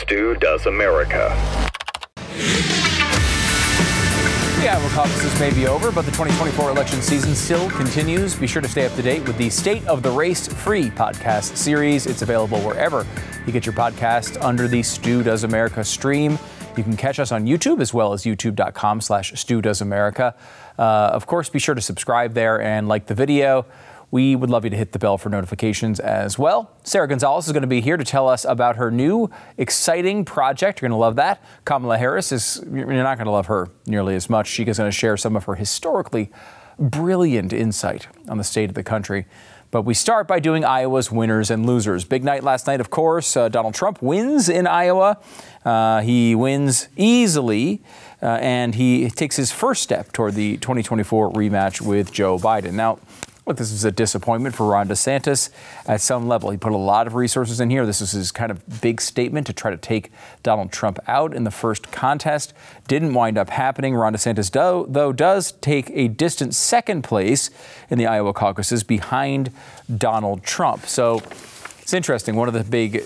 Stu Does America. The Iowa caucuses may be over, but the 2024 election season still continues. Be sure to stay up to date with the State of the Race free podcast series. It's available wherever you get your podcast under the Stu Does America stream. You can catch us on YouTube as well as youtube.com slash Stu Does America. Uh, of course, be sure to subscribe there and like the video. We would love you to hit the bell for notifications as well. Sara Gonzales is going to be here to tell us about her new exciting project. You're going to love that. Kamala Harris is, you're not going to love her nearly as much. She is going to share some of her historically brilliant insight on the state of the country. But we start by doing Iowa's winners and losers. Big night last night, of course. Uh, Donald Trump wins in Iowa. Uh, he wins easily, uh, and he takes his first step toward the 2024 rematch with Joe Biden. Now, This is a disappointment for Ron DeSantis at some level. He put a lot of resources in here. This was his kind of big statement to try to take Donald Trump out in the first contest. Didn't wind up happening. Ron DeSantis, do, though, does take a distant second place in the Iowa caucuses behind Donald Trump. So it's interesting. One of the big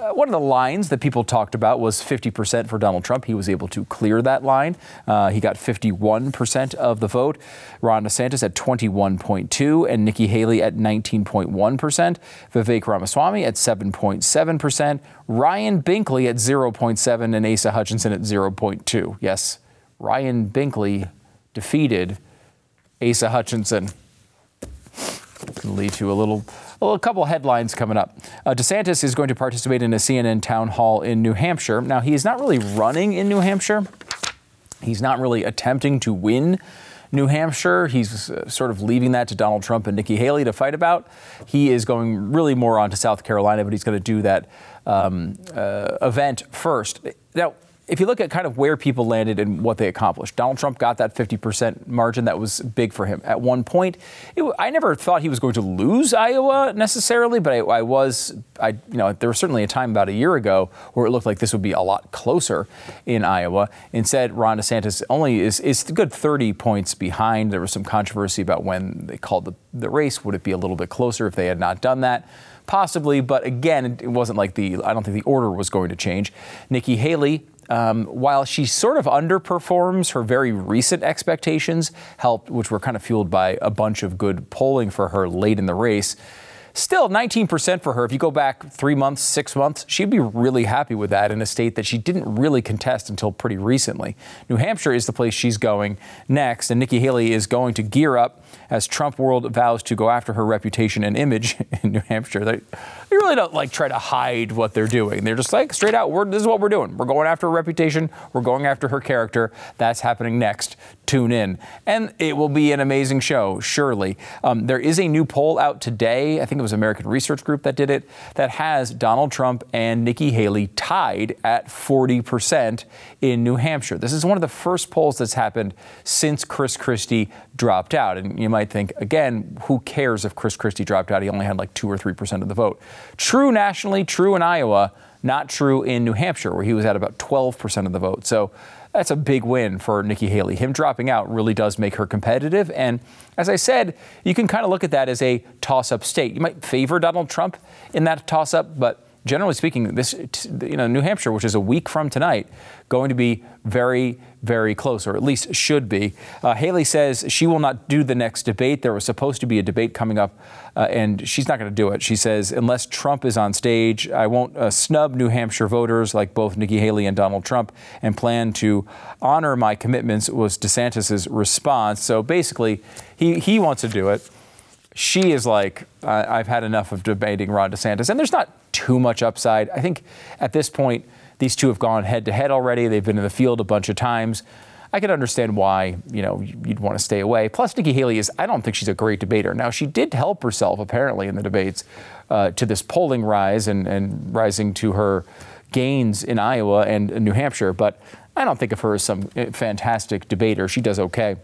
uh, one of the lines that people talked about was 50% for Donald Trump. He was able to clear that line. Uh, he got 51% of the vote. Ron DeSantis at 21.2 and Nikki Haley at 19.1%. Vivek Ramaswamy at 7.7%. Ryan Binkley at 0.7 and Asa Hutchinson at 0.2. Yes, Ryan Binkley defeated Asa Hutchinson. Can lead to a little well, a couple headlines coming up. Uh, DeSantis is going to participate in a CNN town hall in New Hampshire. Now, he is not really running in New Hampshire. He's not really attempting to win New Hampshire. He's uh, sort of leaving that to Donald Trump and Nikki Haley to fight about. He is going really more on to South Carolina, but he's going to do that um, uh, event first. Now, if you look at kind of where people landed and what they accomplished, Donald Trump got that 50% margin that was big for him. At one point, it, I never thought he was going to lose Iowa necessarily, but I, I, was, I, you know, there was certainly a time about a year ago where it looked like this would be a lot closer in Iowa. Instead, Ron DeSantis only is, is good 30 points behind. There was some controversy about when they called the, the race. Would it be a little bit closer if they had not done that? Possibly, but again, it wasn't like the, I don't think the order was going to change. Nikki Haley um, while she sort of underperforms her very recent expectations, helped, which were kind of fueled by a bunch of good polling for her late in the race. Still, 19% for her. If you go back three months, six months, she'd be really happy with that in a state that she didn't really contest until pretty recently. New Hampshire is the place she's going next, and Nikki Haley is going to gear up as Trump world vows to go after her reputation and image in New Hampshire. They, they really don't like try to hide what they're doing. They're just like straight out, this is what we're doing. We're going after her reputation. We're going after her character. That's happening next. Tune in. And it will be an amazing show, surely. Um, there is a new poll out today. I think it was American Research Group that did it, that has Donald Trump and Nikki Haley tied at 40% in New Hampshire. This is one of the first polls that's happened since Chris Christie dropped out. And you might think, again, who cares if Chris Christie dropped out? He only had like 2 or 3% of the vote. True nationally, true in Iowa, not true in New Hampshire, where he was at about 12% of the vote. So that's a big win for Nikki Haley. Him dropping out really does make her competitive. And as I said, you can kind of look at that as a toss up state. You might favor Donald Trump in that toss up, but generally speaking, this, you know, New Hampshire, which is a week from tonight, going to be very, very close, or at least should be. Uh, Haley says she will not do the next debate. There was supposed to be a debate coming up, uh, and she's not going to do it. She says, unless Trump is on stage, I won't uh, snub New Hampshire voters like both Nikki Haley and Donald Trump and plan to honor my commitments, was DeSantis' response. So basically, he, he wants to do it she is like, I've had enough of debating Ron DeSantis. And there's not too much upside. I think at this point, these two have gone head to head already. They've been in the field a bunch of times. I can understand why, you know, you'd want to stay away. Plus, Nikki Haley is, I don't think she's a great debater. Now, she did help herself, apparently, in the debates uh, to this polling rise and, and rising to her gains in Iowa and New Hampshire, but I don't think of her as some uh, fantastic debater. She does okay.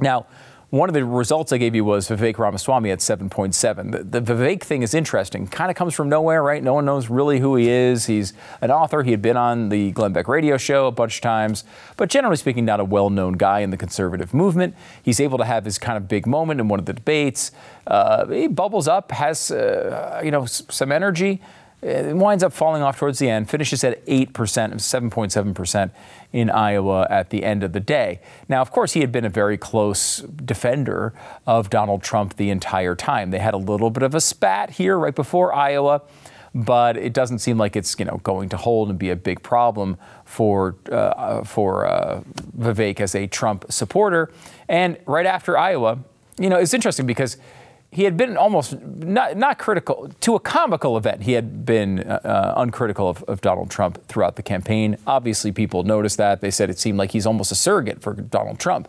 Now, one of the results I gave you was Vivek Ramaswamy at 7.7. The, the Vivek thing is interesting. Kind of comes from nowhere, right? No one knows really who he is. He's an author. He had been on the Glenn Beck radio show a bunch of times, but generally speaking, not a well known guy in the conservative movement. He's able to have his kind of big moment in one of the debates. Uh, he bubbles up, has, uh, you know, some energy. It winds up falling off towards the end, finishes at 8%, 7.7% in Iowa at the end of the day. Now, of course, he had been a very close defender of Donald Trump the entire time. They had a little bit of a spat here right before Iowa, but it doesn't seem like it's you know going to hold and be a big problem for uh, for uh, Vivek as a Trump supporter. And right after Iowa, you know, it's interesting because he had been almost not, not critical to a comical event. He had been uh, uh, uncritical of, of, Donald Trump throughout the campaign. Obviously, people noticed that. They said it seemed like he's almost a surrogate for Donald Trump.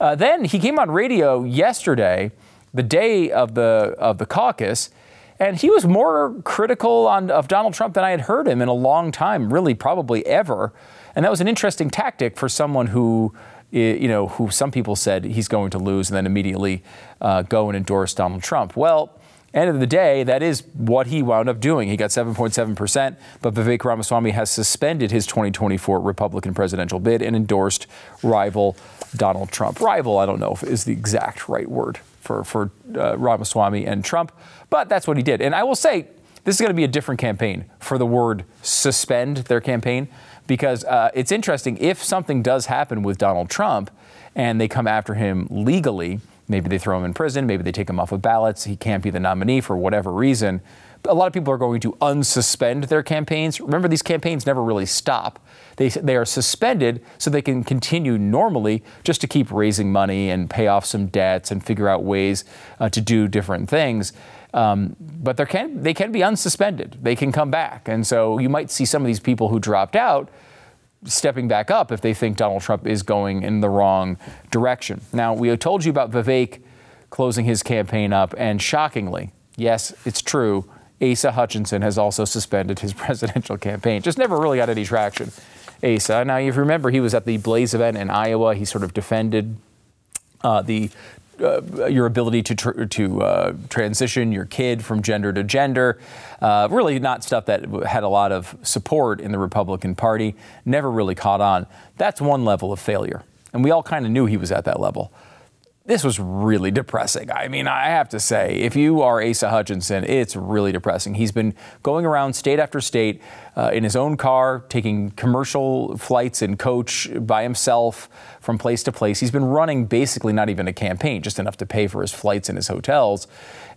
Uh, then he came on radio yesterday, the day of the of the caucus, and he was more critical on, of Donald Trump than I had heard him in a long time, really, probably ever. And that was an interesting tactic for someone who you know, who some people said he's going to lose and then immediately uh, go and endorse Donald Trump. Well, end of the day, that is what he wound up doing. He got 7.7%, but Vivek Ramaswamy has suspended his 2024 Republican presidential bid and endorsed rival Donald Trump. Rival, I don't know if is the exact right word for, for uh, Ramaswamy and Trump, but that's what he did. And I will say, this is going to be a different campaign for the word suspend their campaign because uh, it's interesting if something does happen with Donald Trump and they come after him legally, maybe they throw him in prison, maybe they take him off of ballots, he can't be the nominee for whatever reason. A lot of people are going to unsuspend their campaigns. Remember, these campaigns never really stop. They, they are suspended so they can continue normally just to keep raising money and pay off some debts and figure out ways uh, to do different things. Um, but there can, they can be unsuspended. They can come back. And so you might see some of these people who dropped out stepping back up if they think Donald Trump is going in the wrong direction. Now, we told you about Vivek closing his campaign up, and shockingly, yes, it's true, Asa Hutchinson has also suspended his presidential campaign. Just never really got any traction. Asa. Now, if you remember he was at the Blaze event in Iowa. He sort of defended uh, the uh, your ability to tr- to uh, transition your kid from gender to gender. Uh, really, not stuff that had a lot of support in the Republican Party. Never really caught on. That's one level of failure, and we all kind of knew he was at that level this was really depressing. I mean, I have to say, if you are Asa Hutchinson, it's really depressing. He's been going around state after state uh, in his own car, taking commercial flights and coach by himself from place to place. He's been running basically not even a campaign, just enough to pay for his flights and his hotels.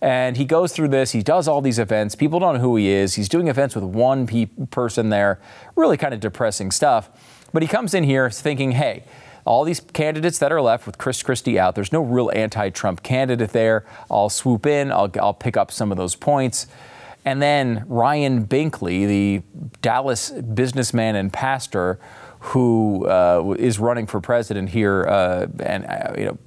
And he goes through this, he does all these events. People don't know who he is. He's doing events with one pe- person there, really kind of depressing stuff. But he comes in here thinking, hey, all these candidates that are left with Chris Christie out, there's no real anti Trump candidate there. I'll swoop in, I'll, I'll pick up some of those points. And then Ryan Binkley, the Dallas businessman and pastor who uh, is running for president here, uh, and uh, you know,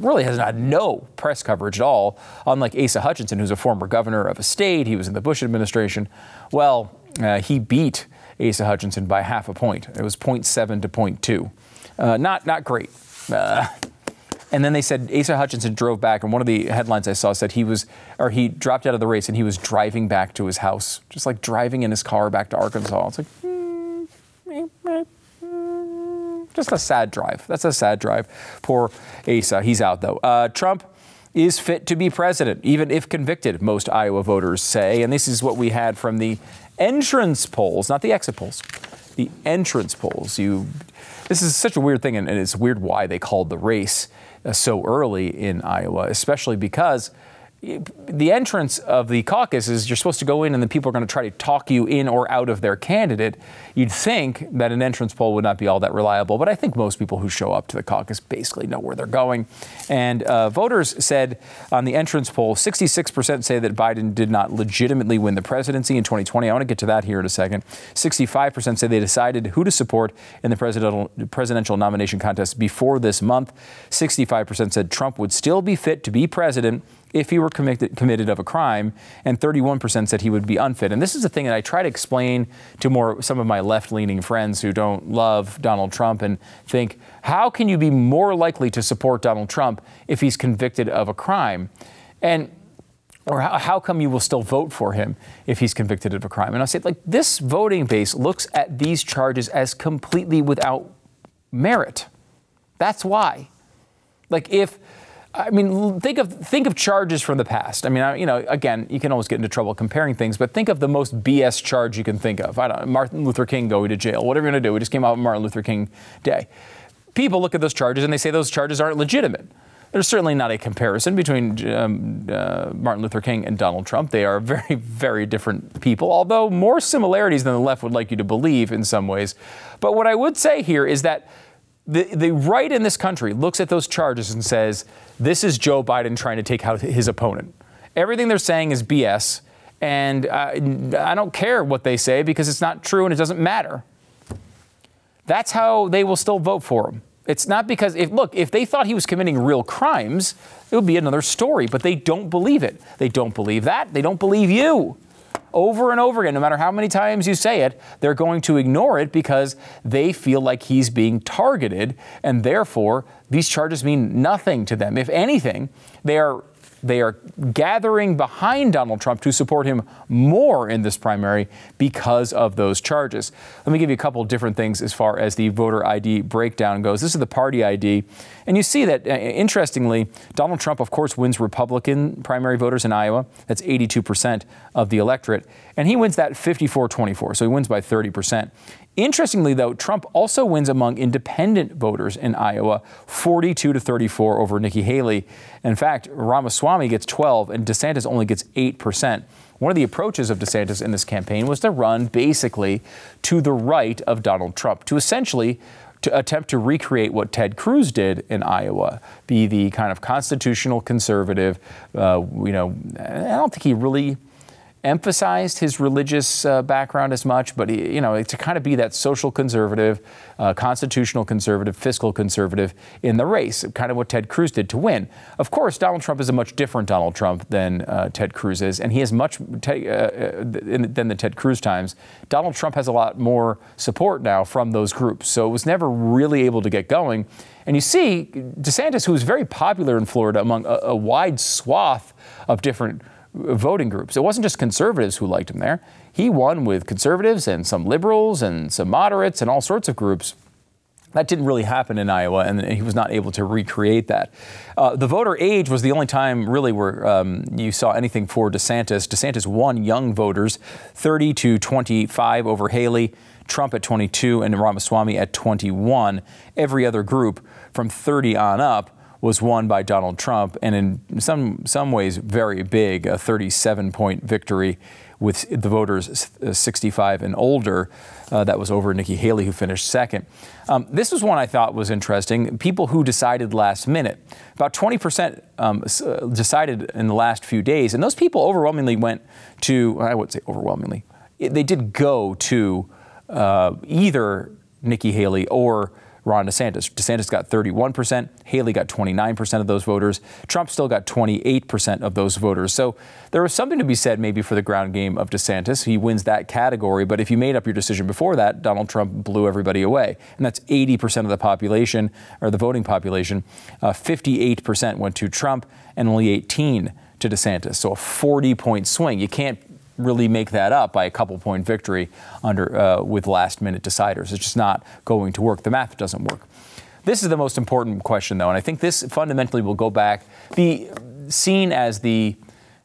really has had no press coverage at all, unlike Asa Hutchinson, who's a former governor of a state. He was in the Bush administration. Well, uh, he beat Asa Hutchinson by half a point. It was 0.7 to 0.2. Uh, not not great. Uh, and then they said Asa Hutchinson drove back, and one of the headlines I saw said he was, or he dropped out of the race, and he was driving back to his house, just like driving in his car back to Arkansas. It's like, mm, just a sad drive. That's a sad drive. Poor Asa. He's out though. Uh, Trump is fit to be president, even if convicted, most Iowa voters say. And this is what we had from the entrance polls, not the exit polls. The entrance polls. You this is such a weird thing, and, and it's weird why they called the race uh, so early in Iowa, especially because the entrance of the caucus is you're supposed to go in and the people are going to try to talk you in or out of their candidate. You'd think that an entrance poll would not be all that reliable, but I think most people who show up to the caucus basically know where they're going. And uh, voters said on the entrance poll, 66% say that Biden did not legitimately win the presidency in 2020. I want to get to that here in a second. 65% say they decided who to support in the presidential, presidential nomination contest before this month. 65% said Trump would still be fit to be president if he were committed, committed of a crime, and 31% said he would be unfit. And this is the thing that I try to explain to more some of my left-leaning friends who don't love Donald Trump and think, how can you be more likely to support Donald Trump if he's convicted of a crime? And or how, how, come you will still vote for him if he's convicted of a crime? And I say, like, this voting base looks at these charges as completely without merit. That's why. Like, if I mean, think of think of charges from the past. I mean, you know, again, you can always get into trouble comparing things, but think of the most BS charge you can think of. I don't Martin Luther King going to jail. Whatever you're going to do, we just came out on Martin Luther King Day. People look at those charges and they say those charges aren't legitimate. There's certainly not a comparison between um, uh, Martin Luther King and Donald Trump. They are very, very different people, although more similarities than the left would like you to believe in some ways. But what I would say here is that the, the right in this country looks at those charges and says, this is Joe Biden trying to take out his opponent. Everything they're saying is BS, and uh, I don't care what they say because it's not true and it doesn't matter. That's how they will still vote for him. It's not because, if, look, if they thought he was committing real crimes, it would be another story, but they don't believe it. They don't believe that. They don't believe you over and over again, no matter how many times you say it, they're going to ignore it because they feel like he's being targeted, and therefore these charges mean nothing to them. If anything, they are they are gathering behind Donald Trump to support him more in this primary because of those charges. Let me give you a couple different things as far as the voter ID breakdown goes. This is the party ID. And you see that, uh, interestingly, Donald Trump, of course, wins Republican primary voters in Iowa. That's 82% of the electorate. And he wins that 54 24. So he wins by 30%. Interestingly, though, Trump also wins among independent voters in Iowa, 42 to 34 over Nikki Haley. In fact, Ramaswamy gets 12 and DeSantis only gets 8%. One of the approaches of DeSantis in this campaign was to run basically to the right of Donald Trump, to essentially to attempt to recreate what Ted Cruz did in Iowa, be the kind of constitutional conservative. Uh, you know, I don't think he really emphasized his religious uh, background as much, but he, you know, to kind of be that social conservative, uh, constitutional conservative, fiscal conservative in the race, kind of what Ted Cruz did to win. Of course, Donald Trump is a much different Donald Trump than uh, Ted Cruz is, and he has much te- uh, uh, than the Ted Cruz times. Donald Trump has a lot more support now from those groups, so it was never really able to get going. And you see DeSantis, who is very popular in Florida among a, a wide swath of different voting groups. It wasn't just conservatives who liked him there. He won with conservatives and some liberals and some moderates and all sorts of groups. That didn't really happen in Iowa, and he was not able to recreate that. Uh, the voter age was the only time, really, where um, you saw anything for DeSantis. DeSantis won young voters 30 to 25 over Haley, Trump at 22, and Ramaswamy at 21. Every other group from 30 on up was won by Donald Trump, and in some some ways very big, a 37 point victory with the voters 65 and older. Uh, that was over Nikki Haley, who finished second. Um, this was one I thought was interesting. People who decided last minute. About 20% um, uh, decided in the last few days, and those people overwhelmingly went to, I would say overwhelmingly, they did go to uh, either Nikki Haley or Ron DeSantis. DeSantis got 31%, Haley got 29% of those voters, Trump still got 28% of those voters. So there was something to be said maybe for the ground game of DeSantis. He wins that category, but if you made up your decision before that, Donald Trump blew everybody away. And that's 80% of the population, or the voting population. Uh, 58% went to Trump and only 18 to DeSantis. So a 40 point swing. You can't really make that up by a couple point victory under uh, with last minute deciders. It's just not going to work. The math doesn't work. This is the most important question, though, and I think this fundamentally will go back, be seen as the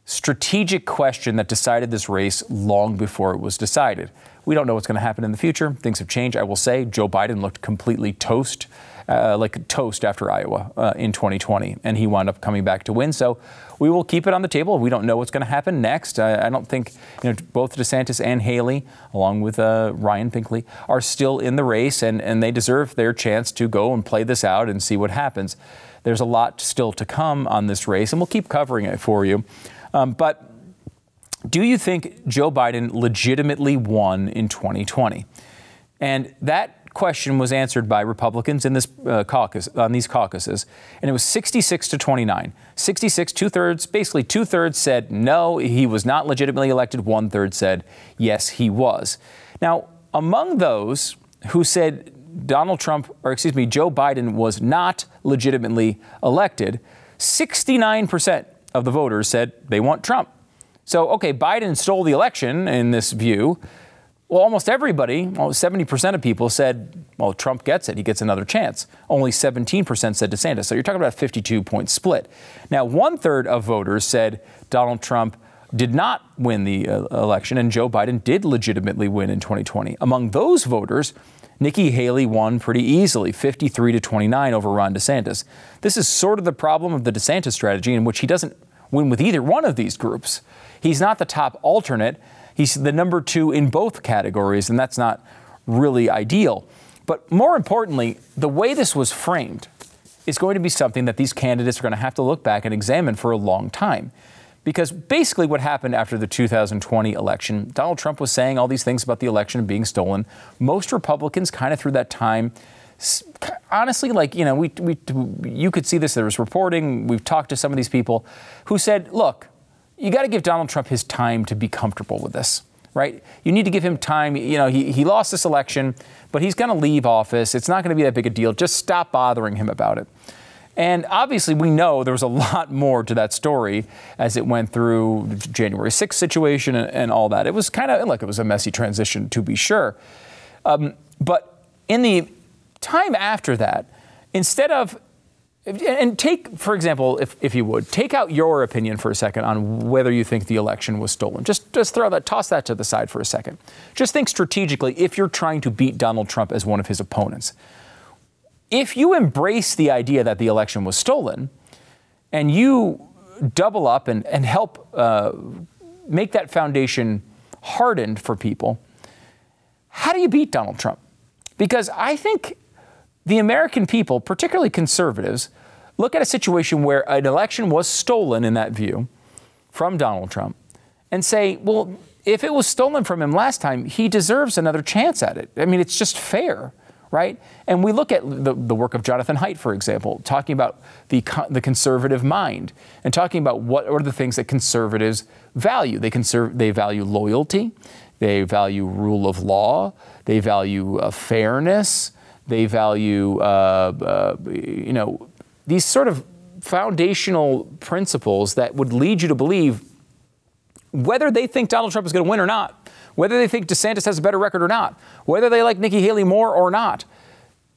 strategic question that decided this race long before it was decided. We don't know what's going to happen in the future. Things have changed. I will say Joe Biden looked completely toast uh, like toast after Iowa uh, in 2020, and he wound up coming back to win. So we will keep it on the table. We don't know what's going to happen next. I, I, don't think you know both DeSantis and Haley, along with uh, Ryan Binkley, are still in the race, and, and they deserve their chance to go and play this out and see what happens. There's a lot still to come on this race, and we'll keep covering it for you. Um, but do you think Joe Biden legitimately won in 2020? And that question was answered by Republicans in this uh, caucus on these caucuses, and it was 66 to 29. 66, two thirds, basically two thirds said no, he was not legitimately elected. One third said yes, he was. Now, among those who said Donald Trump, or excuse me, Joe Biden was not legitimately elected, 69% of the voters said they want Trump. So, okay, Biden stole the election in this view. Well, almost everybody, almost 70% of people said, well, Trump gets it. He gets another chance. Only 17% said DeSantis. So you're talking about a 52 point split. Now, one third of voters said Donald Trump did not win the uh, election and Joe Biden did legitimately win in 2020. Among those voters, Nikki Haley won pretty easily, 53 to 29 over Ron DeSantis. This is sort of the problem of the DeSantis strategy in which he doesn't win with either one of these groups. He's not the top alternate He's the number two in both categories, and that's not really ideal. But more importantly, the way this was framed is going to be something that these candidates are going to have to look back and examine for a long time. Because basically, what happened after the 2020 election, Donald Trump was saying all these things about the election being stolen. Most Republicans, kind of through that time, honestly, like, you know, we, we, you could see this. There was reporting. We've talked to some of these people who said, look, you got to give Donald Trump his time to be comfortable with this, right? You need to give him time. You know, he, he lost this election, but he's going to leave office. It's not going to be that big a deal. Just stop bothering him about it. And obviously, we know there was a lot more to that story as it went through the January 6th situation and, and all that. It was kind of like it was a messy transition, to be sure. Um, but in the time after that, instead of and take, for example, if, if you would, take out your opinion for a second on whether you think the election was stolen. Just, just throw that, toss that to the side for a second. Just think strategically if you're trying to beat Donald Trump as one of his opponents. If you embrace the idea that the election was stolen and you double up and, and help uh, make that foundation hardened for people, how do you beat Donald Trump? Because I think the American people, particularly conservatives, look at a situation where an election was stolen in that view from Donald Trump and say, well, if it was stolen from him last time, he deserves another chance at it. I mean, it's just fair, right? And we look at the, the work of Jonathan Haidt, for example, talking about the, the conservative mind and talking about what are the things that conservatives value. They, conserve, they value loyalty, they value rule of law, they value uh, fairness, they value, uh, uh, you know, these sort of foundational principles that would lead you to believe whether they think Donald Trump is going to win or not, whether they think DeSantis has a better record or not, whether they like Nikki Haley more or not.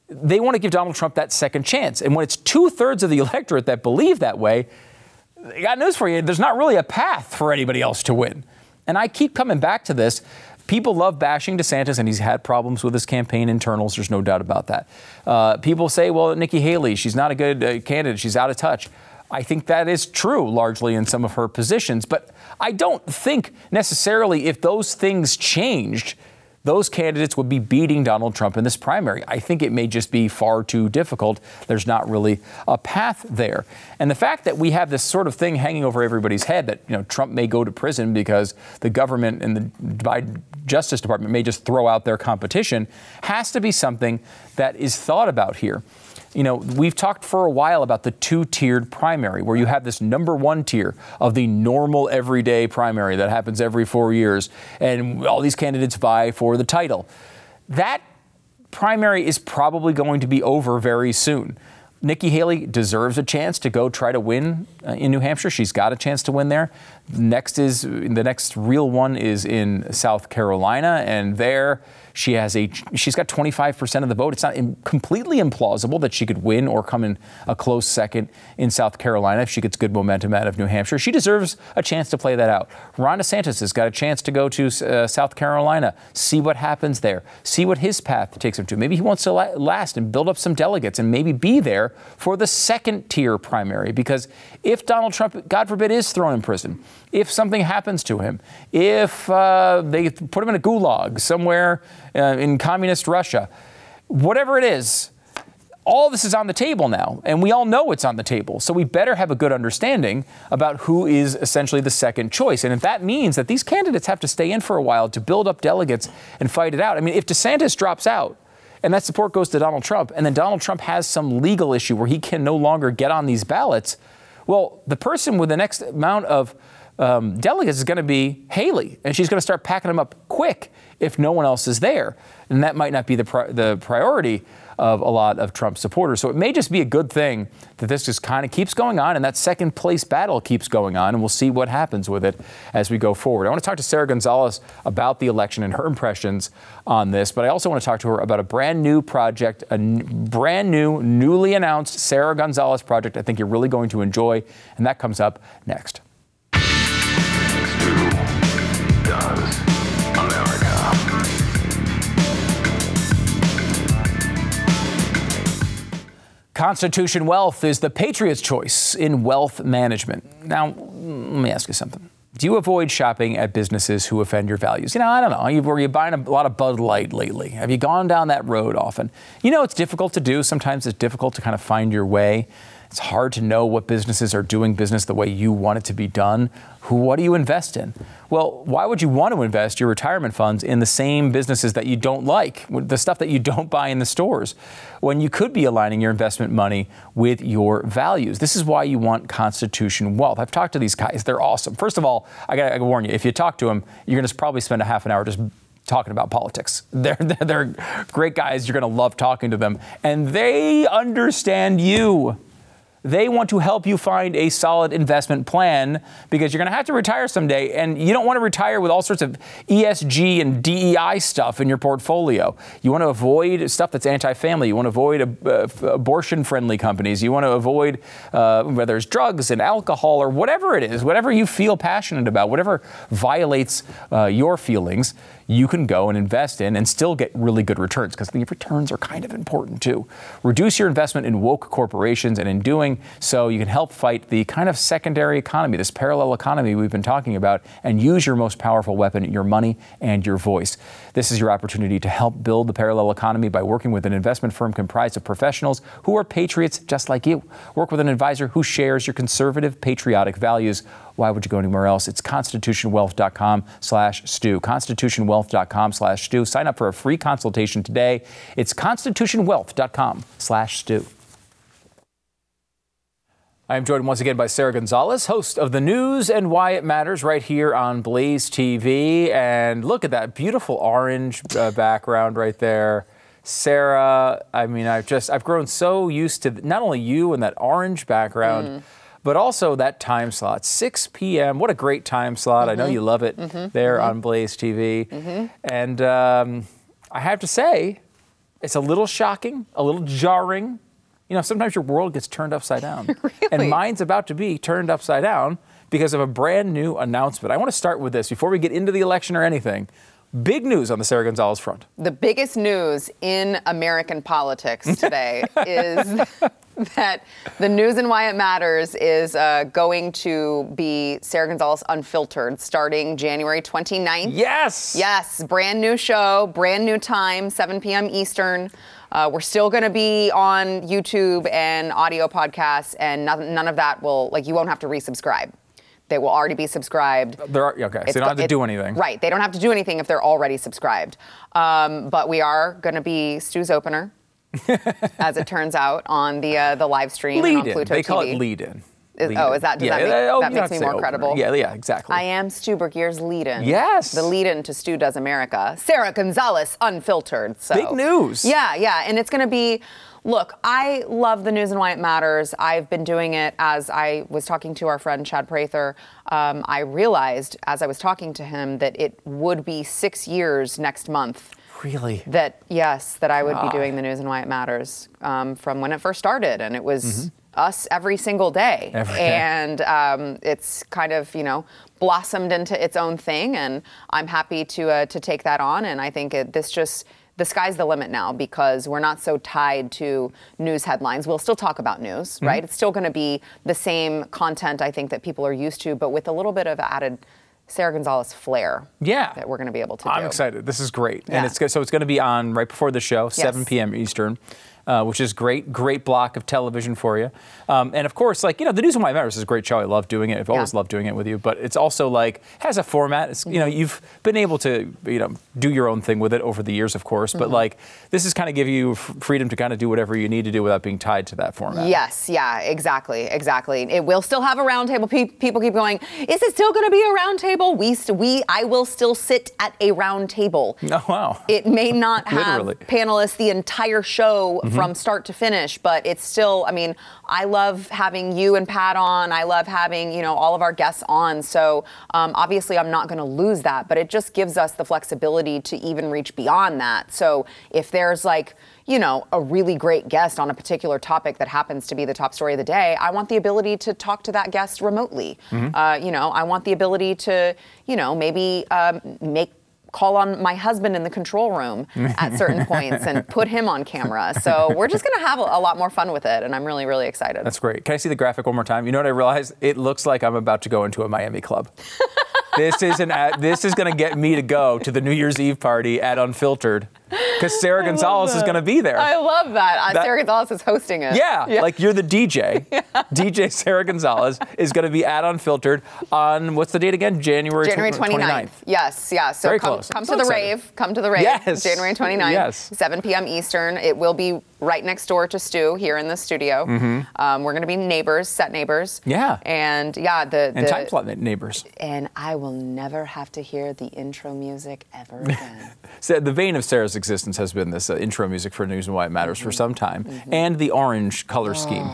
They want to give Donald Trump that second chance. And when it's two thirds of the electorate that believe that way, I got news for you. There's not really a path for anybody else to win. And I keep coming back to this People love bashing DeSantis, and he's had problems with his campaign internals. There's no doubt about that. Uh, people say, well, Nikki Haley, she's not a good uh, candidate. She's out of touch. I think that is true largely in some of her positions, but I don't think necessarily if those things changed, those candidates would be beating Donald Trump in this primary. I think it may just be far too difficult. There's not really a path there. And the fact that we have this sort of thing hanging over everybody's head that, you know, Trump may go to prison because the government and the Biden Justice Department may just throw out their competition has to be something that is thought about here you know, we've talked for a while about the two tiered primary, where you have this number one tier of the normal everyday primary that happens every four years, and all these candidates vie for the title. That primary is probably going to be over very soon. Nikki Haley deserves a chance to go try to win uh, in New Hampshire. She's got a chance to win there. Next is the next real one is in South Carolina, and there she has a she's got 25% of the vote. It's not in, completely implausible that she could win or come in a close second in South Carolina if she gets good momentum out of New Hampshire. She deserves a chance to play that out. Ron DeSantis has got a chance to go to uh, South Carolina, see what happens there, see what his path takes him to. Maybe he wants to la- last and build up some delegates and maybe be there for the second tier primary because if Donald Trump, God forbid, is thrown in prison, if something happens to him, if uh, they put him in a gulag somewhere uh, in communist Russia, whatever it is, all this is on the table now, and we all know it's on the table. So we better have a good understanding about who is essentially the second choice. And if that means that these candidates have to stay in for a while to build up delegates and fight it out, I mean, if DeSantis drops out, and that support goes to Donald Trump, and then Donald Trump has some legal issue where he can no longer get on these ballots, well, the person with the next amount of um, delegates is going to be Haley, and she's going to start packing them up quick if no one else is there. And that might not be the, pri- the priority of a lot of Trump supporters. So it may just be a good thing that this just kind of keeps going on and that second place battle keeps going on, and we'll see what happens with it as we go forward. I want to talk to Sara Gonzales about the election and her impressions on this, but I also want to talk to her about a brand new project, a n- brand new, newly announced Sara Gonzales project I think you're really going to enjoy, and that comes up next. Constitution Wealth is the Patriots' choice in wealth management. Now, let me ask you something. Do you avoid shopping at businesses who offend your values? You know, I don't know. You, were you buying a lot of Bud Light lately? Have you gone down that road often? You know, it's difficult to do. Sometimes it's difficult to kind of find your way. It's hard to know what businesses are doing business the way you want it to be done. Who, what do you invest in? Well, why would you want to invest your retirement funds in the same businesses that you don't like, the stuff that you don't buy in the stores, when you could be aligning your investment money with your values? This is why you want Constitution Wealth. I've talked to these guys; they're awesome. First of all, I got to warn you: if you talk to them, you're going to probably spend a half an hour just talking about politics. They're, they're great guys. You're going to love talking to them. And they understand you. They want to help you find a solid investment plan because you're going to have to retire someday, and you don't want to retire with all sorts of ESG and DEI stuff in your portfolio. You want to avoid stuff that's anti-family. You want to avoid uh, abortion-friendly companies. You want to avoid uh, whether it's drugs and alcohol or whatever it is, whatever you feel passionate about, whatever violates uh, your feelings you can go and invest in and still get really good returns because the returns are kind of important too. Reduce your investment in woke corporations, and in doing so, you can help fight the kind of secondary economy, this parallel economy we've been talking about, and use your most powerful weapon, your money and your voice. This is your opportunity to help build the parallel economy by working with an investment firm comprised of professionals who are patriots just like you. Work with an advisor who shares your conservative, patriotic values. Why would you go anywhere else? It's constitutionwealth.com slash Stu. Constitutionwealth.com slash Stu. Sign up for a free consultation today. It's constitutionwealth.com slash Stu. I am joined once again by Sara Gonzales, host of the news and why it matters right here on Blaze TV. And look at that beautiful orange uh, background right there. Sara, I mean, I've just, I've grown so used to not only you and that orange background, Mm. but also that time slot, 6 p.m. What a great time slot. I know Mm-hmm. you love it there on Blaze TV. And um, I have to say, it's a little shocking, a little jarring. You know, sometimes your world gets turned upside down. And mine's about to be turned upside down because of a brand new announcement. I want to start with this before we get into the election or anything. Big news on the Sara Gonzales front. The biggest news in American politics today is that the news and why it matters is uh, going to be Sara Gonzales Unfiltered starting January 29th. Yes. Yes, brand new show, brand new time, 7 p.m. Eastern. Uh, we're still going to be on YouTube and audio podcasts, and none, none of that will, like, you won't have to resubscribe. They will already be subscribed. There are, okay, so they don't have to do anything. Right. They don't have to do anything if they're already subscribed. Um, but we are going to be Stu's opener, as it turns out, on the uh, the live stream and on Lead in. Pluto They call TV. it lead in. Is- oh, is that- does yeah, that make- oh, that makes me more opener. credible? Yeah, yeah, exactly. I am Stu Burguiere's lead-in. Yes. The lead-in to Stu Does America. Sara Gonzales, unfiltered. So. Big news. Yeah, yeah, and it's going to be. Look, I love the news and why it matters. I've been doing it as I was talking to our friend Chad Prather. Um, I realized as I was talking to him that it would be six years next month Really? that yes, that I would be doing the news and why it matters um, from when it first started, and it was us every single day. Every day. and um, it's kind of you know blossomed into its own thing, and I'm happy to uh, to take that on, and I think it, this just. The sky's the limit now because we're not so tied to news headlines. We'll still talk about news, Mm-hmm. right? It's still going to be the same content I think that people are used to, but with a little bit of added Sara Gonzales flair. Yeah. that we're going to be able to do. I'm do. excited. This is great. Yeah. And it's so it's going to be on right before the show, 7 p.m. Eastern. Uh, which is great. Great block of television for you. Um, and of course, like you know, the News and Why Matters is a great show. I love doing it. I've always Yeah. loved doing it with you. But it's also like has a format. It's you know, you've been able to you know do your own thing with it over the years, of course. But like this is kind of give you f- freedom to kind of do whatever you need to do without being tied to that format. Yes, yeah, exactly, exactly. It will still have a roundtable. Pe- people keep going. Is it still going to be a roundtable? We, st- we, I will still sit at a round table. Oh wow. It may not have Literally. Mm-hmm. panelists the entire show from start to finish, but it's still. I mean, I love having you and Pat on. I love having you know all of our guests on. So um, obviously, I'm not going to lose that, but it just gives us the flexibility to even reach beyond that. So if there's like you know, a really great guest on a particular topic that happens to be the top story of the day, I want the ability to talk to that guest remotely. Uh, you know, I want the ability to, you know, maybe um, make call on my husband in the control room at certain points and put him on camera. So we're just going to have a, a lot more fun with it, and I'm really, really excited. That's great. Can I see the graphic one more time? You know what I realized? It looks like I'm about to go into a Miami club. this is an this is going to get me to go to the New Year's Eve party at Unfiltered because Sara Gonzales is going to be there. I love that. Uh, That- Sara Gonzales is hosting it. yeah, like you're the DJ. DJ Sara Gonzales is going to be at Unfiltered on what's the date again? January January tw- 29th. Yes, yeah. So Very come, close. come So to the excited. rave. Come to the rave. Yes. January 29th. Yes. 7 p.m. Eastern. It will be right next door to Stu here in the studio. Um, we're going to be neighbors, set neighbors. Mm-hmm. Yeah. And yeah, the, And the time slot neighbors. and I will never have to hear the intro music ever again. So the vein of Sara's existence has been this uh, intro music for News and Why It Matters for some time, and the orange color scheme.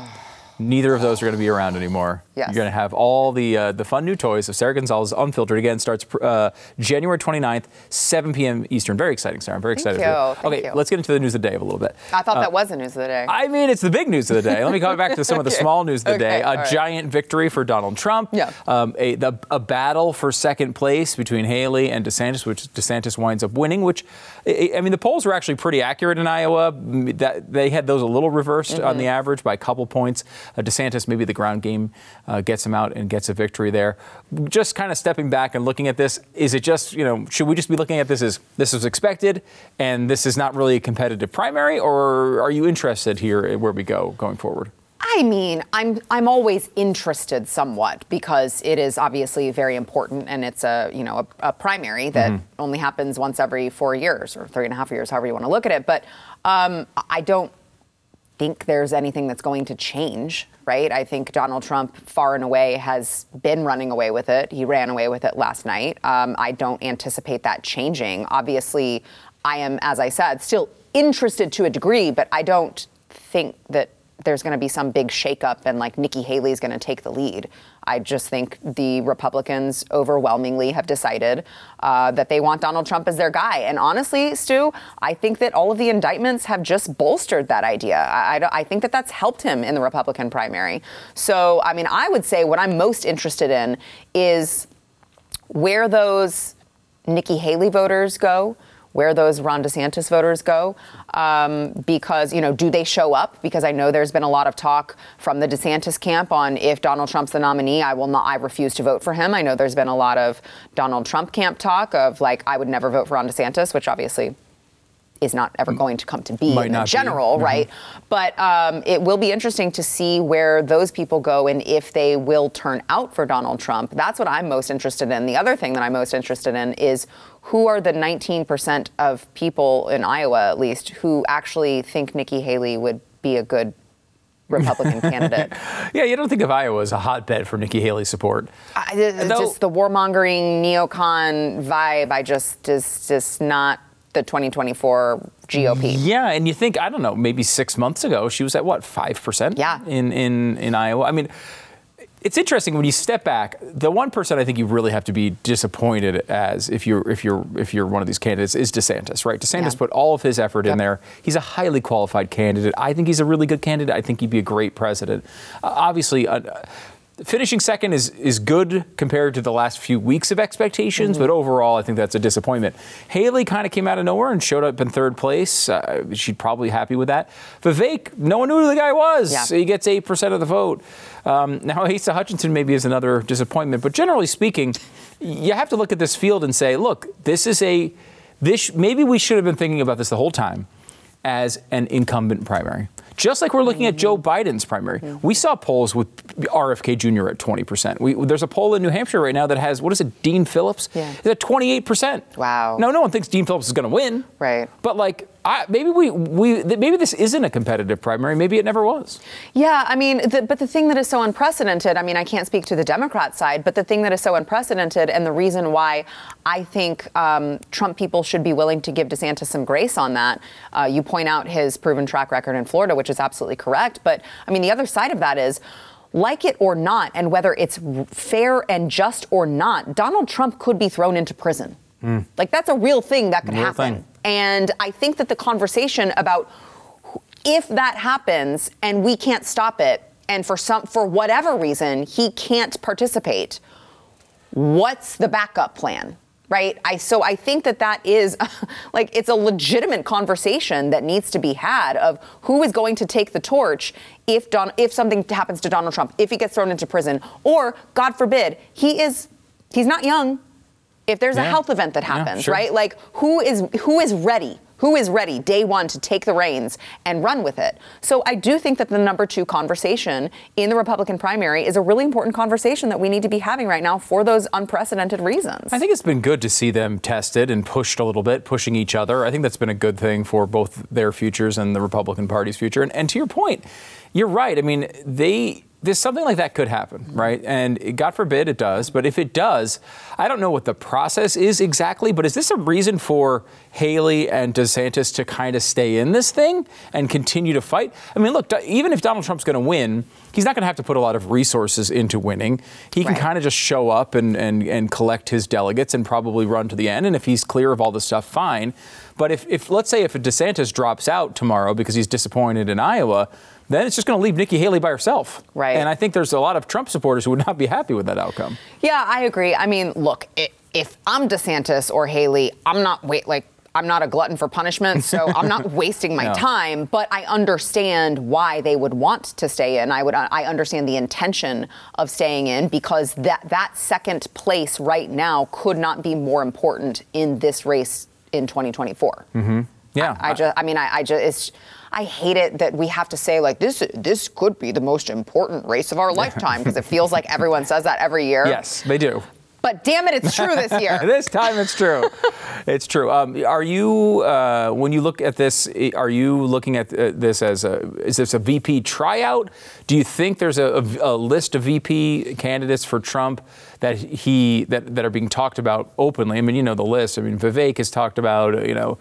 Neither of those are going to be around anymore. Yes. You're going to have all the uh, the fun new toys of Sara Gonzales Unfiltered. Again, starts uh, January 29th, 7 p.m. Eastern. Very exciting, Sara. I'm very Thank excited. for you. okay, you. let's get into the news of the day a little bit. I thought that was the news of the day. I mean, it's the big news of the day. Let me go back to some of the small news of the Okay, day. A right. giant victory for Donald Trump. Yeah. Um, a, the, a battle for second place between Haley and DeSantis, which DeSantis winds up winning. Which, I, I mean, the polls were actually pretty accurate in Iowa. That they had those a little reversed on Mm-hmm. the average by a couple points. Uh, DeSantis, maybe the ground game uh, gets him out and gets a victory there. Just kind of stepping back and looking at this, is it just you know should we just be looking at this as this was expected and this is not really a competitive primary, or are you interested here where we go going forward? I mean, I'm I'm always interested somewhat because it is obviously very important, and it's a you know a, a primary that only happens once every four years or three and a half years, however you want to look at it. But um, I don't think there's anything that's going to change, right? I think Donald Trump, far and away, has been running away with it. He ran away with it last night. Um, I don't anticipate that changing. Obviously, I am, as I said, still interested to a degree, but I don't think that there's going to be some big shakeup and like Nikki Haley is going to take the lead. I just think the Republicans overwhelmingly have decided uh, that they want Donald Trump as their guy. And honestly, Stu, I think that all of the indictments have just bolstered that idea. I, I I think that that's helped him in the Republican primary. So, I mean, I would say what I'm most interested in is where those Nikki Haley voters go, where those Ron DeSantis voters go, um, because you know, do they show up? Because I know there's been a lot of talk from the DeSantis camp on if Donald Trump's the nominee, I will not, I refuse to vote for him. I know there's been a lot of Donald Trump camp talk of like I would never vote for Ron DeSantis, which obviously is not ever going to come to be Might in the not be. general, right? But um, it will be interesting to see where those people go and if they will turn out for Donald Trump. That's what I'm most interested in. The other thing that I'm most interested in is who are the 19% of people in Iowa, at least, who actually think Nikki Haley would be a good Republican candidate. Yeah, you don't think of Iowa as a hotbed for Nikki Haley support. I, it's Though- just the warmongering neocon vibe. I just is just not the 2024 GOP. Yeah, and you think I don't know, maybe six months ago she was at what five percent? Yeah. In in in Iowa. I mean, it's interesting when you step back. The one person I think you really have to be disappointed as if you're if you're if you're one of these candidates is DeSantis, right? DeSantis Yeah. put all of his effort in there. He's a highly qualified candidate. I think he's a really good candidate. I think he'd be a great president. Uh, obviously. Uh, Finishing second is, is good compared to the last few weeks of expectations, Mm-hmm. but overall, I think that's a disappointment. Haley kind of came out of nowhere and showed up in third place. Uh, she'd probably happy with that. Vivek, no one knew who the guy was. Yeah. So he gets 8% of the vote. Um, now, Asa Hutchinson maybe is another disappointment, but generally speaking, you have to look at this field and say, look, this is a, this maybe we should have been thinking about this the whole time. as an incumbent primary. Just like we're looking at Joe mm-hmm. Biden's primary. We saw polls with RFK Jr. at 20%. There's a poll in New Hampshire right now that has, what is it, Dean Phillips? Yeah. Is at 28%. Wow. No, no one thinks Dean Phillips is going to win. Right. But like, I, maybe we, we, th- maybe this isn't a competitive primary. Maybe it never was. Yeah, I mean, the, but the thing that is so unprecedented, I mean, I can't speak to the Democrat side, but the thing that is so unprecedented and the reason why I think um, Trump people should be willing to give DeSantis some grace on that, uh, you point out his proven track record in Florida, which is absolutely correct. But I mean, the other side of that is, like it or not, and whether it's fair and just or not, Donald Trump could be thrown into prison. Like, that's a real thing that could Real happen. thing. And I think that the conversation about if that happens and we can't stop it, and for some for whatever reason he can't participate, what's the backup plan? Right? I so I think that that is like it's a legitimate conversation that needs to be had of who is going to take the torch if Don if something happens to Donald Trump, if he gets thrown into prison, or God forbid, he is he's not young. If there's a health event that Yeah, happens, sure. right? Like who is who is ready? Who is ready day one to take the reins and run with it? So I do think that the number two conversation in the Republican primary is a really important conversation that we need to be having right now for those unprecedented reasons. I think it's been good to see them tested and pushed a little bit, pushing each other. I think that's been a good thing for both their futures and the Republican Party's future. And, and to your point, you're right. I mean, they. This something like that could happen, mm-hmm. right? And God forbid it does, but if it does, I don't know what the process is exactly. But is this a reason for Haley and DeSantis to kind of stay in this thing and continue to fight? I mean, look, even if Donald Trump's going to win, he's not going to have to put a lot of resources into winning. He can Right. kind of just show up and, and, and collect his delegates and probably run to the end. And if he's clear of all this stuff, fine. But if, if let's say if DeSantis drops out tomorrow because he's disappointed in Iowa, then it's just going to leave Nikki Haley by herself. Right. And I think there's a lot of Trump supporters who would not be happy with that outcome. Yeah, I agree. I mean, look, if I'm DeSantis or Haley, I'm not wait like I'm not a glutton for punishment, so I'm not wasting my No. time. But I understand why they would want to stay in. I would I understand the intention of staying in because that that second place right now could not be more important in this race in 2024. Yeah. I just, I mean, I, I just, it's, I hate it that we have to say like this. This could be the most important race of our lifetime because it feels like everyone says that every year. yes, they do. But damn it, it's true this year. this time it's true. it's true. Um, are you, uh, when you look at this, are you looking at uh, this as a, is this a VP tryout? Do you think there's a, a- a list of VP candidates for Trump that he, that, that are being talked about openly? I mean, you know the list. I mean, Vivek has talked about, you know,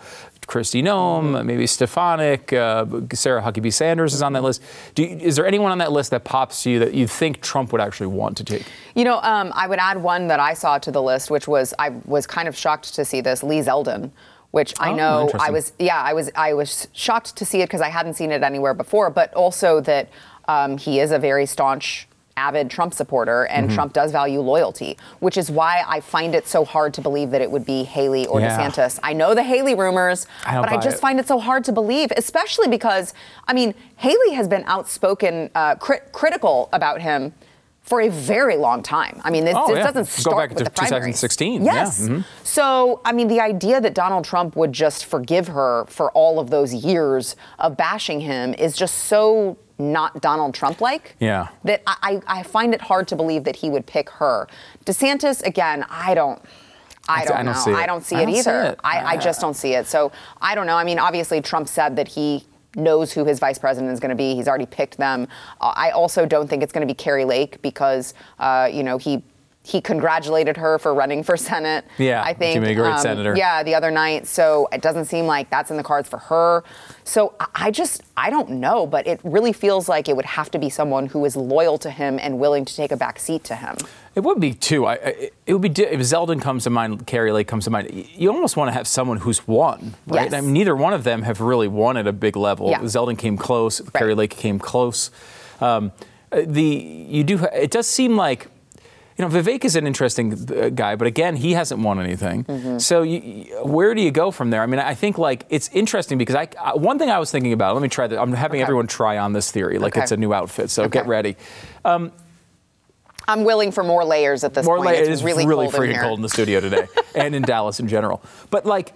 Kristi Noem, maybe Stefanik, uh, Sarah Huckabee Sanders is on that list. Do you, is there anyone on that list that pops to you that you think Trump would actually want to take? You know, um, I would add one that I saw to the list, which was I was kind of shocked to see this Lee Zeldin, which I Oh, know I was yeah I was I was shocked to see it because I hadn't seen it anywhere before, but also that um, he is a very staunch. Avid Trump supporter, and Mm-hmm. Trump does value loyalty, which is why I find it so hard to believe that it would be Haley or Yeah. DeSantis. I know the Haley rumors, I but I just it. find it so hard to believe, especially because, I mean, Haley has been outspoken, uh, cri- critical about him for a very long time. I mean, this, Oh, this yeah. doesn't Go start back with to the primaries. 2016. Yeah. Yes. Mhm. So, I mean, the idea that Donald Trump would just forgive her for all of those years of bashing him is just so not Donald Trump like. Yeah. That I, I find it hard to believe that he would pick her. DeSantis, again, I don't. I I don't, don't know. see it. I don't see I it don't see either. it. I, I just don't see it. So I don't know. I mean, obviously, Trump said that he knows who his vice president is going to be. He's already picked them. Uh, I also don't think it's going to be Kari Lake because, uh, you know, he. He congratulated her for running for Senate. Yeah, I think she made a great um, senator. Yeah, the other night. So it doesn't seem like that's in the cards for her. So I- just, I don't know, but it really feels like it would have to be someone who is loyal to him and willing to take a back seat to him. It would be too. I, I, it would be if Zeldin comes to mind, Kari Lake comes to mind. You almost want to have someone who's won, right? Yes. I mean, neither one of them have really won at a big level. Yeah. Zeldin came close. Kari Lake came close. Um, uh, the you do. It does seem like. You know, Vivek is an interesting uh, guy, but again, he hasn't won anything. Mm-hmm. So, you, where do you go from there? I mean, I think like it's interesting because I, I one thing I was thinking about. Let me try that. I'm having Okay. everyone try on this theory, like Okay. it's a new outfit. So get Okay. ready. I'm willing for more layers at this More point. it's it is really, really, cold in freaking cold in the studio today and in Dallas in general. But like,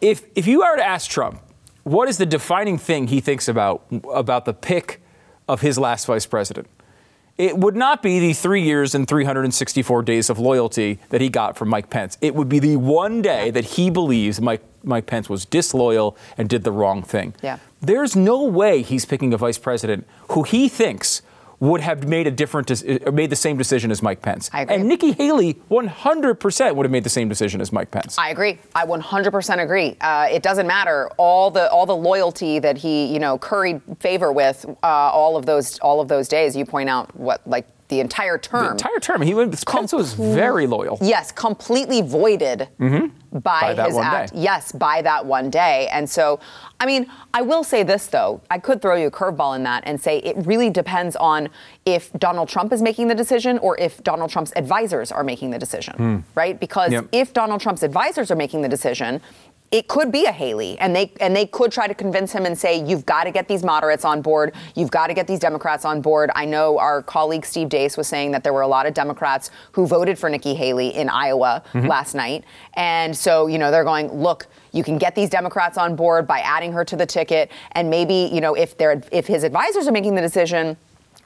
if if you were to ask Trump, what is the defining thing he thinks about about the pick of his last vice president? It would not be the three years and 364 days of loyalty that he got from Mike Pence. It would be the one day that he believes Mike, Mike Pence was disloyal and did the wrong thing. Yeah. There's no way he's picking a vice president who he thinks would have made a different, uh, made the same decision as Mike Pence. I agree. And Nikki Haley, 100% would have made the same decision as Mike Pence. I agree. I 100% agree. Uh, it doesn't matter all the all the loyalty that he you know curried favor with uh, all of those all of those days. You point out what like the entire term. the entire term, he went, Pence was very loyal. Yes, completely voided by, Mm-hmm. By that his act. day. Yes, by that one day. And so, I mean, I will say this though. I could throw you a curveball in that and say it really depends on if Donald Trump is making the decision or if Donald Trump's advisors are making the decision, right? Because Yep. if Donald Trump's advisors are making the decision, it could be a Haley, and they and they could try to convince him and say, "You've got to get these moderates on board. You've got to get these Democrats on board." I know our colleague Steve Deace was saying that there were a lot of Democrats who voted for Nikki Haley in Iowa mm-hmm. last night, and so you know they're going, "Look, you can get these Democrats on board by adding her to the ticket, and maybe you know if they're if his advisors are making the decision."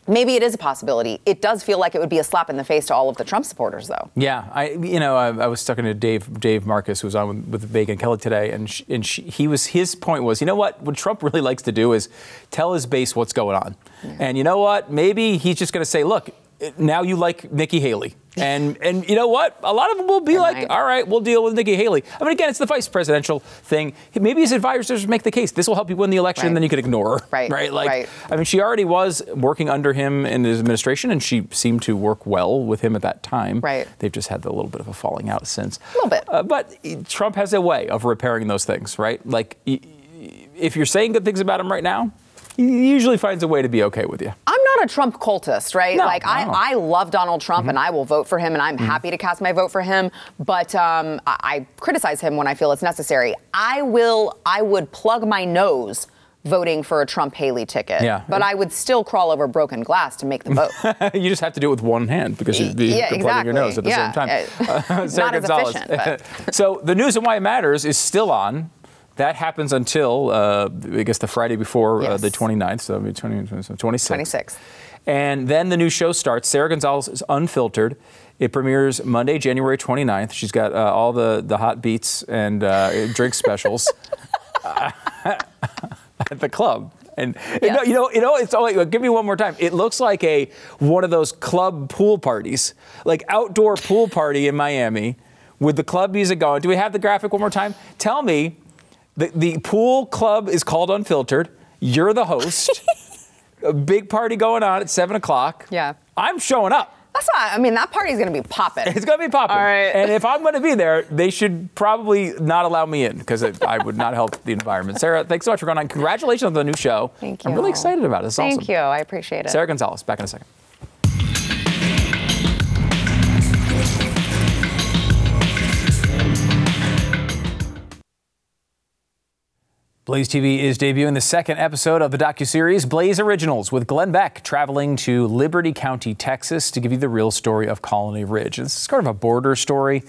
Maybe it is a possibility. It does feel like it would be a slap in the face to all of the Trump supporters, though. Yeah, I you know I, I was talking to Dave Dave Marcus who was on with, with Megyn Kelly today, and sh and she, he was his point was you know what what Trump really likes to do is tell his base what's going on, and you know what maybe he's just going to say look now you like Nikki Haley. And and you know what? A lot of them will be like, all right, we'll deal with Nikki Haley. I mean, again, it's the vice presidential thing. Maybe his advisors make the case. This will help you win the election, and then you can ignore her. Right, Right. Like, right. I mean, she already was working under him in his administration, and she seemed to work well with him at that time. Right. They've just had a little bit of a falling out since. A little bit. Uh, but Trump has a way of repairing those things, right? Like, if you're saying good things about him right now, he usually finds a way to be okay with you. Not a Trump cultist, right? No, like I, no. I love Donald Trump Mm-hmm. and I will vote for him and I'm happy to cast my vote for him. But um, I, I criticize him when I feel it's necessary. I will. I would plug my nose voting for a Trump Haley ticket. Yeah. But I would still crawl over broken glass to make the vote. you just have to do it with one hand because you'd be Yeah, plugging your nose at the exactly. same time. Uh, Sara Not as Gonzales. efficient, so the news and why it matters is still on. That happens until uh, I guess the Friday before uh, Yes. the 29th, so maybe 20, 26th. 26th. And then the new show starts. Sara Gonzales is unfiltered. It premieres Monday, January 29th. She's got uh, all the, the hot beats and uh, drink specials at the club. And you, know, you know, you know, it's only give me one more time. It looks like a one of those club pool parties, like outdoor pool party in Miami, with the club music going. Do we have the graphic one more time? Tell me, the, the pool club is called Unfiltered. You're the host. a big party going on at seven o'clock. Yeah. I'm showing up. That's not. I mean, that party's going to be popping. It's going to be popping. All right. And if I'm going to be there, they should probably not allow me in because I would not help the environment. Sara, thanks so much for going on. Congratulations on the new show. Thank you. I'm really excited about it. It's Thank awesome. you. I appreciate it. Sara Gonzales, back in a second. Blaze TV is debuting the second episode of the docuseries Blaze Originals with Glenn Beck traveling to Liberty County, Texas to give you the real story of Colony Ridge. This is sort of a border story,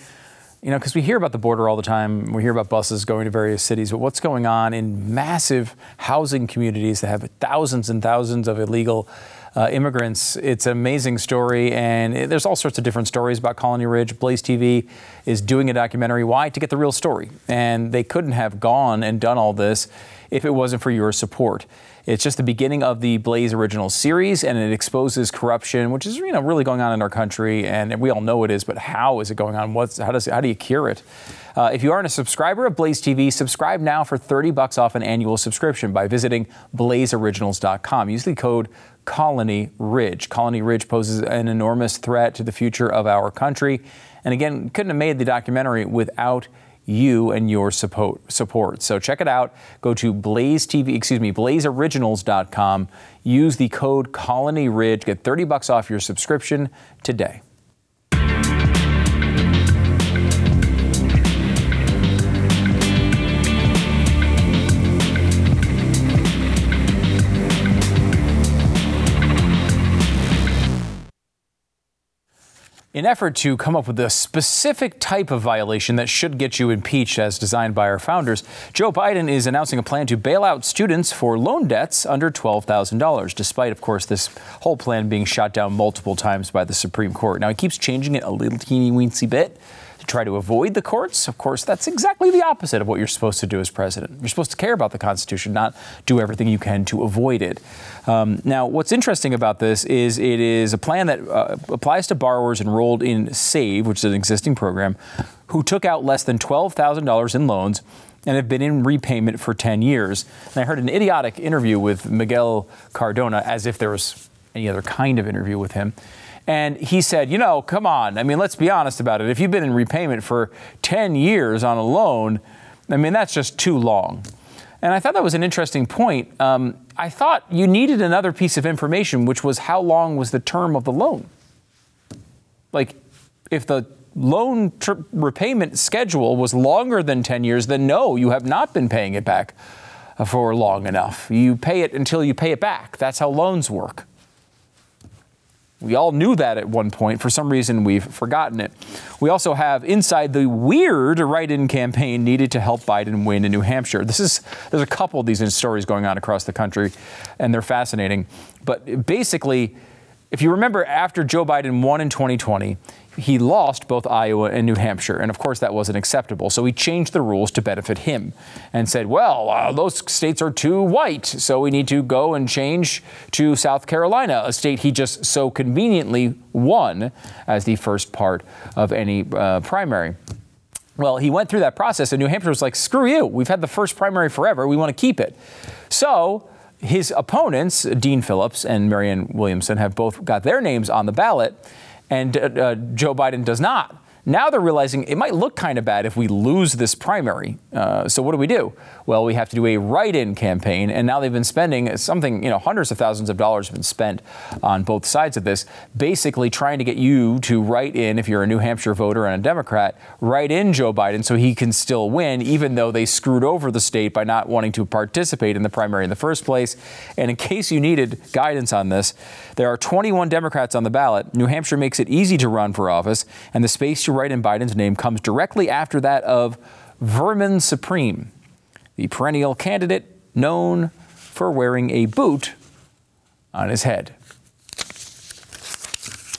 you know, because we hear about the border all the time. We hear about buses going to various cities, but what's going on in massive housing communities that have thousands and thousands of illegal uh, immigrants. It's an amazing story, and there's all sorts of different stories about Colony Ridge. Blaze TV is doing a documentary. Why? To get the real story. And they couldn't have gone and done all this if it wasn't for your support. It's just the beginning of the Blaze Original series, and it exposes corruption, which is you know really going on in our country, and we all know it is. But how is it going on? What's how does how do you cure it? Uh, if you aren't a subscriber of Blaze TV, subscribe now for 30 bucks off an annual subscription by visiting blazeoriginals.com. Use the code Colony Ridge. Colony Ridge poses an enormous threat to the future of our country, and again, couldn't have made the documentary without you and your support. support. So check it out. Go to Blaze TV, excuse me, blazeoriginals.com. Use the code Colony Ridge. Get 30 bucks off your subscription today. An effort to come up with a specific type of violation that should get you impeached as designed by our founders, Joe Biden is announcing a plan to bail out students for loan debts under $12,000, despite, of course, this whole plan being shot down multiple times by the Supreme Court. Now, he keeps changing it a little teeny weensy bit to try to avoid the courts. Of course, that's exactly the opposite of what you're supposed to do as president. You're supposed to care about the Constitution, not do everything you can to avoid it. Um, now, what's interesting about this is it is a plan that uh, applies to borrowers enrolled in SAVE, which is an existing program, who took out less than $12,000 in loans and have been in repayment for 10 years. And I heard an idiotic interview with Miguel Cardona, as if there was any other kind of interview with him. And he said, you know, come on. I mean, let's be honest about it. If you've been in repayment for 10 years on a loan, I mean, that's just too long. And I thought that was an interesting point. Um, I thought you needed another piece of information, which was how long was the term of the loan? Like, if the loan tr- repayment schedule was longer than 10 years, then no, you have not been paying it back for long enough. You pay it until you pay it back. That's how loans work. We all knew that at one point. For some reason, we've forgotten it. We also have inside the weird write-in campaign needed to help Biden win in New Hampshire. This is there's a couple of these stories going on across the country, and they're fascinating. But basically, if you remember, after Joe Biden won in 2020, he lost both Iowa and New Hampshire. And of course, that wasn't acceptable. So he changed the rules to benefit him and said, well, uh, those states are too white. So we need to go and change to South Carolina, a state he just so conveniently won as the first part of any uh, primary. Well, he went through that process, and New Hampshire was like, screw you. We've had the first primary forever. We want to keep it. So his opponents, Dean Phillips and Marianne Williamson, have both got their names on the ballot and uh, uh, Joe Biden does not. Now they're realizing it might look kind of bad if we lose this primary. Uh, so what do we do? Well, we have to do a write-in campaign, and now they've been spending something, you know, hundreds of thousands of dollars have been spent on both sides of this, basically trying to get you to write in, if you're a New Hampshire voter and a Democrat, write in Joe Biden so he can still win, even though they screwed over the state by not wanting to participate in the primary in the first place. And in case you needed guidance on this, there are 21 Democrats on the ballot. New Hampshire makes it easy to run for office, and the space write in Biden's name comes directly after that of Vermin Supreme, the perennial candidate known for wearing a boot on his head.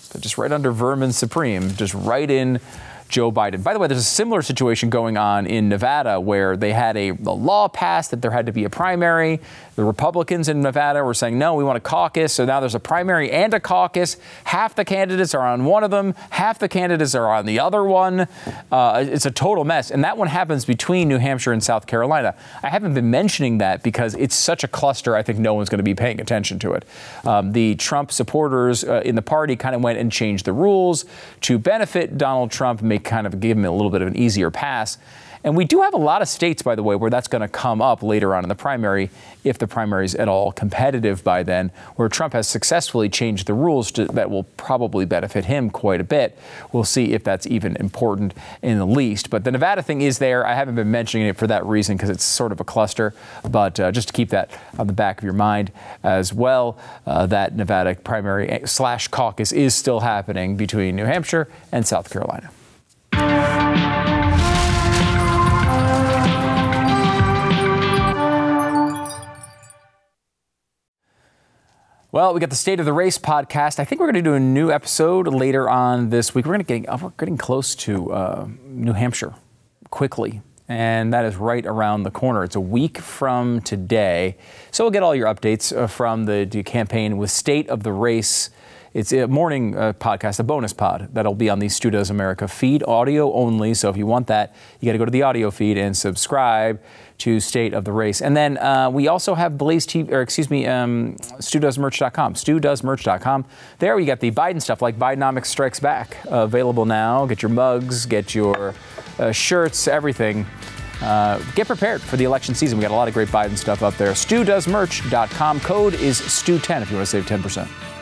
So just right under Vermin Supreme, just right in Joe Biden. By the way, there's a similar situation going on in Nevada where they had a, a, law passed that there had to be a primary. The Republicans in Nevada were saying, no, we want a caucus. So now there's a primary and a caucus. Half the candidates are on one of them, half the candidates are on the other one. Uh, it's a total mess. And that one happens between New Hampshire and South Carolina. I haven't been mentioning that because it's such a cluster, I think no one's going to be paying attention to it. Um, the Trump supporters uh, in the party kind of went and changed the rules to benefit Donald Trump, make kind of give him a little bit of an easier pass. And we do have a lot of states, by the way, where that's going to come up later on in the primary, if the primary is at all competitive by then, where Trump has successfully changed the rules to, that will probably benefit him quite a bit. We'll see if that's even important in the least. But the Nevada thing is there. I haven't been mentioning it for that reason because it's sort of a cluster, but uh, just to keep that on the back of your mind as well, uh, that Nevada primary slash caucus is still happening between New Hampshire and South Carolina. Well, we got the State of the Race podcast. I think we're going to do a new episode later on this week. We're going to get we're getting close to uh, New Hampshire quickly, and that is right around the corner. It's a week from today, so we'll get all your updates uh, from the, the campaign with State of the Race. It's a morning uh, podcast, a bonus pod that'll be on the Stu Does America feed, audio only. So if you want that, you got to go to the audio feed and subscribe to State of the Race. And then uh, we also have Blaze TV, or excuse me, um, StuDoesMerch.com. StuDoesMerch.com. There we got the Biden stuff like Bidenomics Strikes Back uh, available now. Get your mugs, get your uh, shirts, everything. Uh, get prepared for the election season. We got a lot of great Biden stuff up there. StuDoesMerch.com. Code is STU10 if you want to save 10%.